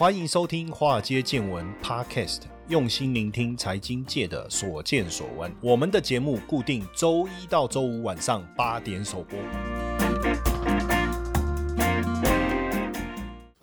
欢迎收听《华尔街见闻》Podcast，用心聆听财经界的所见所闻。我们的节目固定周一到周五晚上八点首播。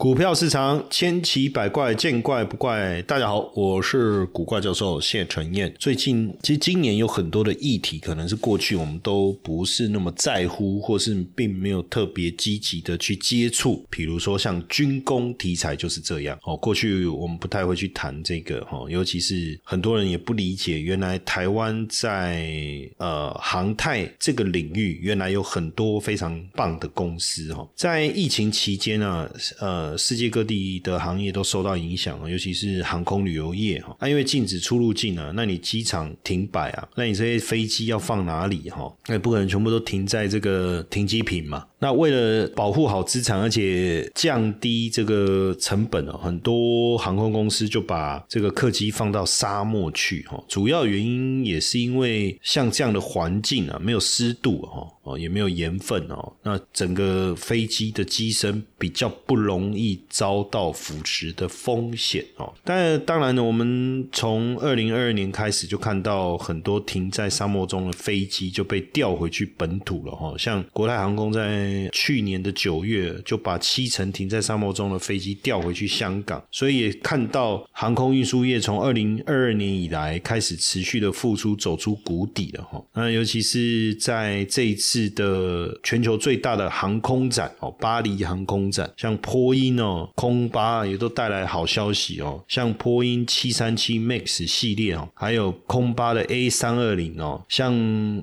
股票市场千奇百怪，见怪不怪。大家好，我是古怪教授谢承彦。最近其实今年有很多的议题，可能是过去我们都不是那么在乎，或是并没有特别积极的去接触。比如说像军工题材就是这样哦。过去我们不太会去谈这个哦，尤其是很多人也不理解，原来台湾在呃航太这个领域，原来有很多非常棒的公司哈。在疫情期间呢，呃。世界各地的行业都受到影响尤其是航空旅游业哈。那因为禁止出入境啊，那你机场停摆啊，那你这些飞机要放哪里哈？那不可能全部都停在这个停机坪嘛。那为了保护好资产，而且降低这个成本哦，很多航空公司就把这个客机放到沙漠去哈。主要原因也是因为像这样的环境啊，没有湿度哈，哦也没有盐分哦，那整个飞机的机身比较不容易遭到腐蚀的风险哦。但当然呢，我们从二零二二年开始就看到很多停在沙漠中的飞机就被调回去本土了哈，像国泰航空在。去年的九月就把七成停在沙漠中的飞机调回去香港，所以也看到航空运输业从二零二二年以来开始持续的复苏，走出谷底了哈。那尤其是在这一次的全球最大的航空展哦，巴黎航空展，像波音哦、空巴也都带来好消息哦，像波音七三七 MAX 系列哦，还有空巴的 A 三二零哦，像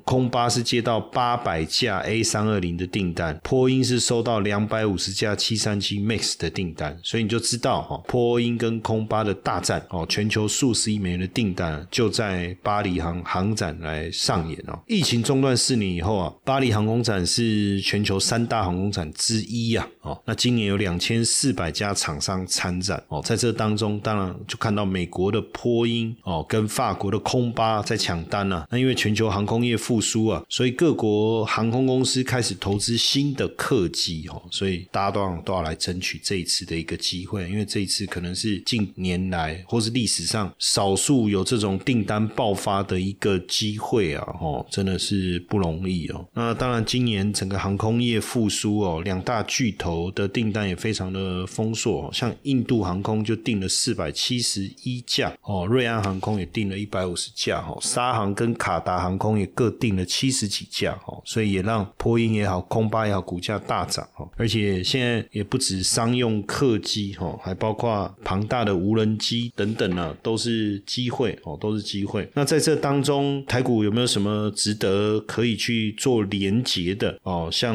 空巴是接到八百架 A 三二零的订单。波音是收到两百五十架七三七 MAX 的订单，所以你就知道哈，波音跟空巴的大战哦，全球数十亿美元的订单就在巴黎航航展来上演哦。疫情中断四年以后啊，巴黎航空展是全球三大航空展之一呀哦。那今年有两千四百家厂商参展哦，在这当中当然就看到美国的波音哦，跟法国的空巴在抢单啊。那因为全球航空业复苏啊，所以各国航空公司开始投资新。的客机哦，所以大家都要都要来争取这一次的一个机会，因为这一次可能是近年来或是历史上少数有这种订单爆发的一个机会啊！哦，真的是不容易哦。那当然，今年整个航空业复苏哦，两大巨头的订单也非常的呃丰硕，像印度航空就订了四百七十一架哦，瑞安航空也订了一百五十架哦，沙航跟卡达航空也各订了七十几架哦，所以也让波音也好，空巴也好。股价大涨哈，而且现在也不止商用客机哈，还包括庞大的无人机等等呢，都是机会哦，都是机会。那在这当中，台股有没有什么值得可以去做连结的哦？像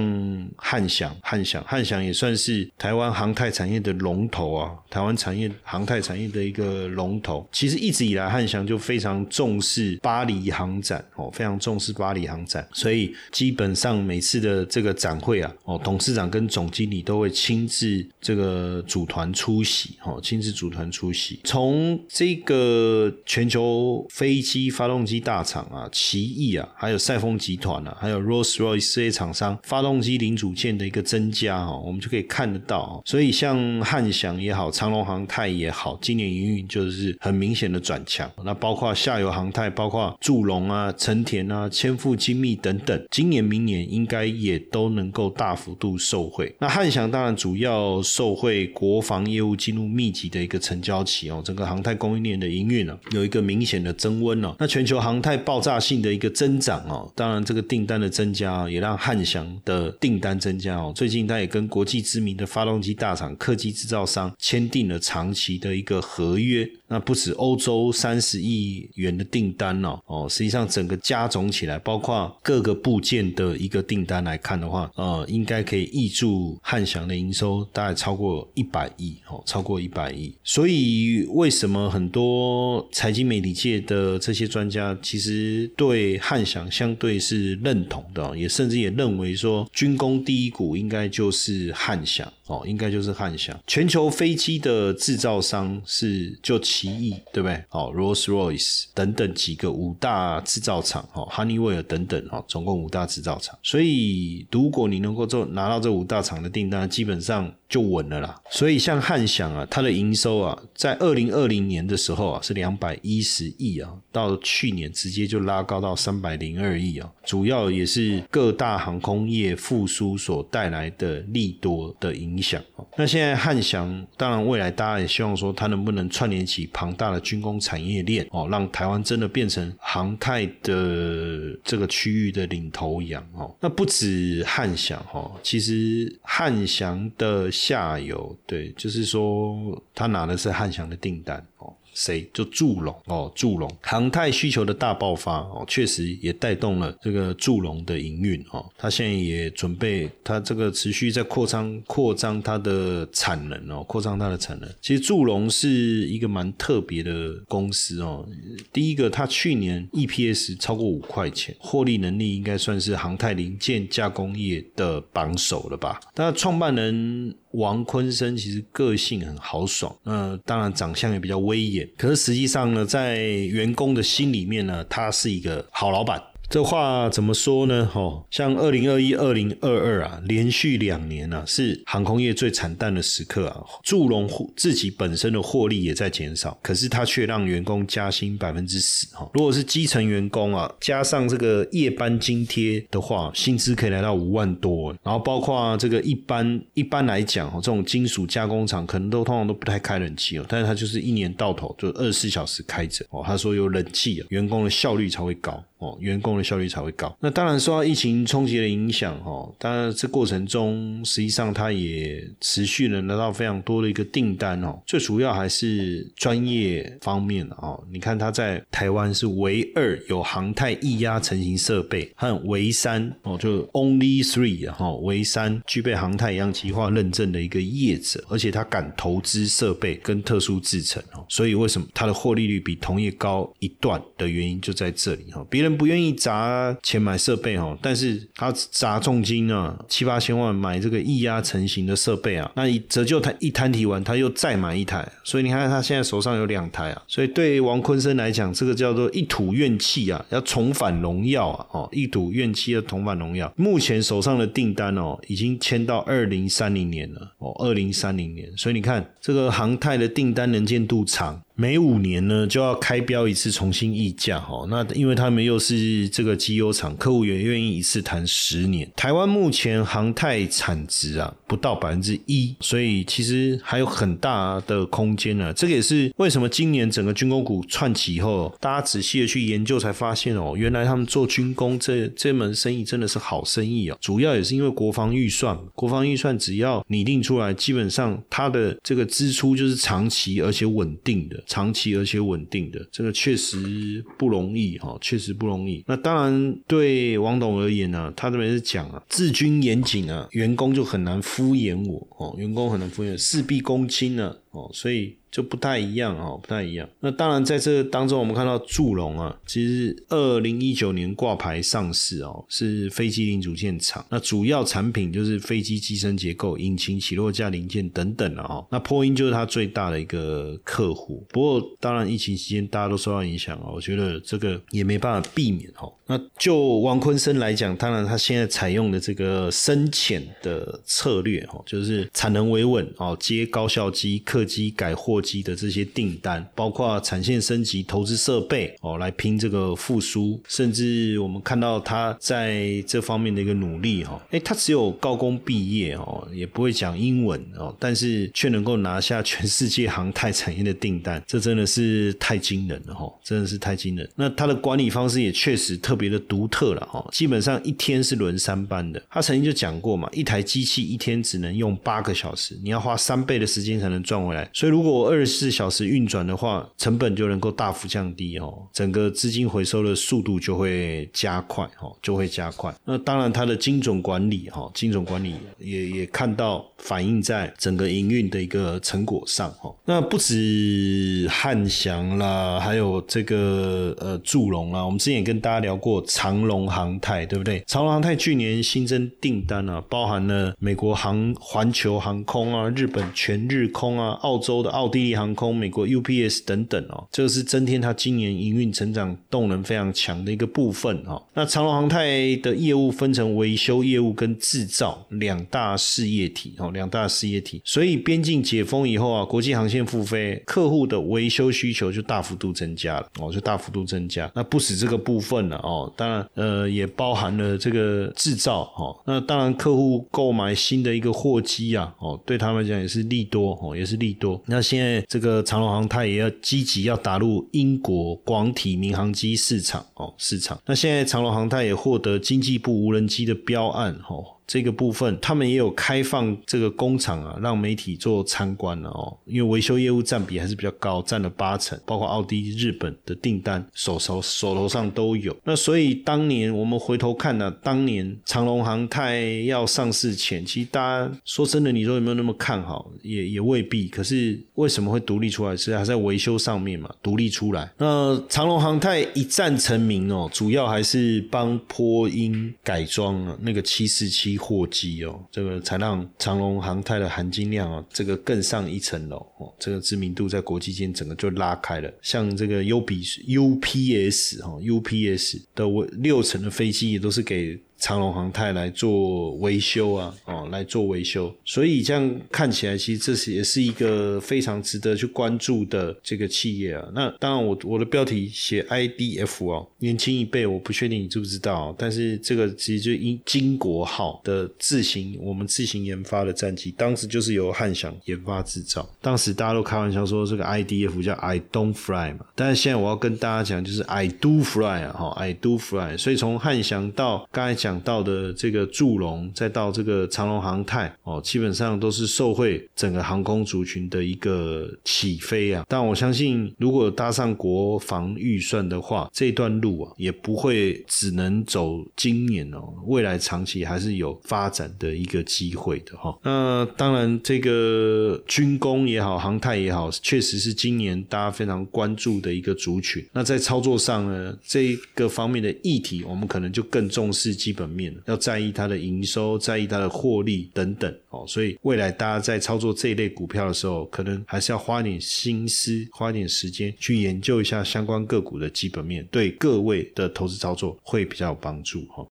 汉翔，汉翔，汉翔也算是台湾航太产业的龙头啊，台湾产业航太产业的一个龙头。其实一直以来，汉翔就非常重视巴黎航展哦，非常重视巴黎航展，所以基本上每次的这个展会啊。哦，董事长跟总经理都会亲自这个组团出席，哦，亲自组团出席。从这个全球飞机发动机大厂啊，奇异啊，还有赛丰集团啊，还有 Rolls Royce 这些厂商发动机零组件的一个增加，哦，我们就可以看得到。所以像汉翔也好，长龙航太也好，今年营运就是很明显的转强。那包括下游航太，包括祝龙啊、成田啊、千富精密等等，今年明年应该也都能够。大幅度受惠，那汉翔当然主要受惠国防业务进入密集的一个成交期哦，整个航太供应链的营运呢有一个明显的增温哦，那全球航太爆炸性的一个增长哦，当然这个订单的增加也让汉翔的订单增加哦，最近他也跟国际知名的发动机大厂客机制造商签订了长期的一个合约。那不止欧洲三十亿元的订单哦，哦，实际上整个加总起来，包括各个部件的一个订单来看的话，呃，应该可以挹注汉翔的营收大概超过一百亿哦，超过一百亿。所以为什么很多财经媒体界的这些专家其实对汉翔相对是认同的，也甚至也认为说军工第一股应该就是汉翔哦，应该就是汉翔。全球飞机的制造商是就奇异，对不对？哦，Rolls Royce 等等几个五大制造厂，哦，Honeywell 等等，哦，总共五大制造厂。所以如果你能够做拿到这五大厂的订单，基本上。就稳了啦，所以像汉翔啊，它的营收啊，在二零二零年的时候啊，是两百一十亿啊，到去年直接就拉高到三百零二亿啊，主要也是各大航空业复苏所带来的利多的影响。那现在汉翔，当然未来大家也希望说，它能不能串联起庞大的军工产业链哦，让台湾真的变成航太的这个区域的领头羊哦。那不止汉翔哈，其实汉翔的。下游对，就是说他拿的是汉翔的订单哦。谁就祝龙哦，祝龙航太需求的大爆发哦，确实也带动了这个祝龙的营运哦。他现在也准备，他这个持续在扩张扩张它的产能哦，扩张它的产能。其实祝龙是一个蛮特别的公司哦。第一个，它去年 EPS 超过五块钱，获利能力应该算是航太零件加工业的榜首了吧？那创办人。王坤生其实个性很豪爽，那当然长相也比较威严，可是实际上呢，在员工的心里面呢，他是一个好老板。这话怎么说呢？哦，像二零二一、二零二二啊，连续两年啊，是航空业最惨淡的时刻啊。祝融自己本身的获利也在减少，可是他却让员工加薪百分之十哈。如果是基层员工啊，加上这个夜班津贴的话，薪资可以来到五万多。然后包括这个一般一般来讲哦，这种金属加工厂可能都通常都不太开冷气哦，但是他就是一年到头就二十四小时开着哦。他说有冷气啊，员工的效率才会高。哦，员工的效率才会高。那当然受到疫情冲击的影响，哦，当然这过程中实际上它也持续的拿到非常多的一个订单哦。最主要还是专业方面哦。你看它在台湾是唯二有航太液压成型设备和唯三哦，就 Only Three 哈，唯三具备航太阳极化认证的一个业者，而且它敢投资设备跟特殊制成哦。所以为什么它的获利率比同业高一段的原因就在这里哈，别人。不愿意砸钱买设备哦，但是他砸重金啊，七八千万买这个液压成型的设备啊，那一折旧他一摊提完，他又再买一台，所以你看他现在手上有两台啊，所以对王坤生来讲，这个叫做一吐怨气啊，要重返荣耀啊，哦，一吐怨气要重返荣耀。目前手上的订单哦，已经签到二零三零年了哦，二零三零年，所以你看这个航太的订单能见度长。每五年呢就要开标一次，重新议价哈。那因为他们又是这个机油厂，客户也愿意一次谈十年。台湾目前航太产值啊不到百分之一，所以其实还有很大的空间呢。这个也是为什么今年整个军工股串起以后，大家仔细的去研究才发现哦，原来他们做军工这这门生意真的是好生意哦。主要也是因为国防预算，国防预算只要拟定出来，基本上它的这个支出就是长期而且稳定的。长期而且稳定的，这个确实不容易哈，确实不容易。那当然对王董而言呢，他这边是讲啊，治军严谨啊，员工就很难敷衍我哦，员工很难敷衍，事必躬亲呢哦，所以。就不太一样哦，不太一样。那当然，在这当中，我们看到祝龙啊，其实二零一九年挂牌上市哦，是飞机零组件厂。那主要产品就是飞机机身结构、引擎起落架零件等等了哦。那波音就是它最大的一个客户。不过，当然疫情期间大家都受到影响哦，我觉得这个也没办法避免哦。那就王坤生来讲，当然他现在采用的这个深浅的策略哦，就是产能维稳哦，接高效机、客机改货。机的这些订单，包括产线升级、投资设备哦，来拼这个复苏，甚至我们看到他在这方面的一个努力哈。哎，他只有高工毕业哦，也不会讲英文哦，但是却能够拿下全世界航太产业的订单，这真的是太惊人了哈，真的是太惊人。那他的管理方式也确实特别的独特了哈，基本上一天是轮三班的。他曾经就讲过嘛，一台机器一天只能用八个小时，你要花三倍的时间才能赚。回来。所以如果二十四小时运转的话，成本就能够大幅降低哦，整个资金回收的速度就会加快哦，就会加快。那当然，它的精准管理哈，精准管理也也看到反映在整个营运的一个成果上哈。那不止汉翔啦，还有这个呃祝龙啊，我们之前也跟大家聊过长龙航太，对不对？长龙航太去年新增订单啊，包含了美国航环球航空啊、日本全日空啊、澳洲的奥地利航空、美国 UPS 等等哦，这个是增添它今年营运成长动能非常强的一个部分哦。那长龙航太的业务分成维修业务跟制造两大事业体哦，两大事业体。所以边境解封以后啊，国际航线复飞，客户的维修需求就大幅度增加了哦，就大幅度增加。那不止这个部分了哦，当然呃也包含了这个制造哦。那当然客户购买新的一个货机啊哦，对他们来讲也是利多哦，也是利多。那现在这个长隆航太也要积极要打入英国广体民航机市场哦，市场。那现在长隆航太也获得经济部无人机的标案哦。这个部分，他们也有开放这个工厂啊，让媒体做参观了哦。因为维修业务占比还是比较高，占了八成，包括奥迪、日本的订单手手手头上都有。那所以当年我们回头看呢，当年长隆航太要上市前，其实大家说真的，你说有没有那么看好？也也未必。可是为什么会独立出来？是还在维修上面嘛，独立出来。那长隆航太一战成名哦，主要还是帮波音改装了那个七四七。货机哦，这个才让长隆航太的含金量哦，这个更上一层楼哦，这个知名度在国际间整个就拉开了。像这个 U 比 UPS 哈，UPS 的六成的飞机也都是给。长隆航太来做维修啊，哦，来做维修，所以这样看起来，其实这是也是一个非常值得去关注的这个企业啊。那当然，我我的标题写 IDF 哦，年轻一辈我不确定你知不知道，但是这个其实就因金国号的自行我们自行研发的战机，当时就是由汉翔研发制造。当时大家都开玩笑说这个 IDF 叫 I don't fly 嘛，但是现在我要跟大家讲，就是 I do fly 啊，哈，I do fly。所以从汉翔到刚才讲。讲到的这个祝龙，再到这个长龙航太哦，基本上都是受惠整个航空族群的一个起飞啊。但我相信，如果搭上国防预算的话，这段路啊也不会只能走今年哦，未来长期还是有发展的一个机会的哈。那当然，这个军工也好，航太也好，确实是今年大家非常关注的一个族群。那在操作上呢，这个方面的议题，我们可能就更重视基。本面要在意它的营收，在意它的获利等等哦，所以未来大家在操作这一类股票的时候，可能还是要花点心思，花点时间去研究一下相关个股的基本面，对各位的投资操作会比较有帮助哈。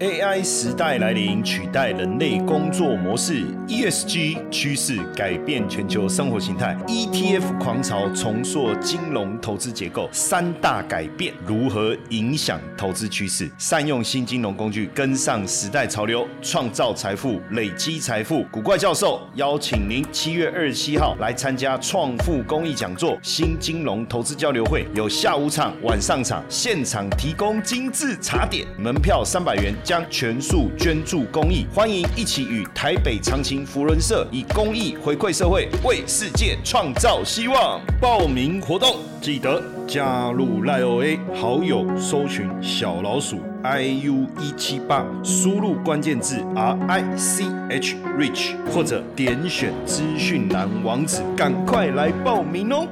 AI 时代来临，取代人类工作模式；ESG 趋势改变全球生活形态；ETF 狂潮重塑金融投资结构。三大改变如何影响投资趋势？善用新金融工具，跟上时代潮流，创造财富，累积财富。古怪教授邀请您七月二十七号来参加创富公益讲座——新金融投资交流会，有下午场、晚上场，现场提供精致茶点，门票三百元。将全数捐助公益，欢迎一起与台北长青福伦社以公益回馈社会，为世界创造希望。报名活动记得加入赖 OA 好友，搜寻小老鼠 iu 一七八，输入关键字 R I C H Rich，或者点选资讯栏网址，赶快来报名哦。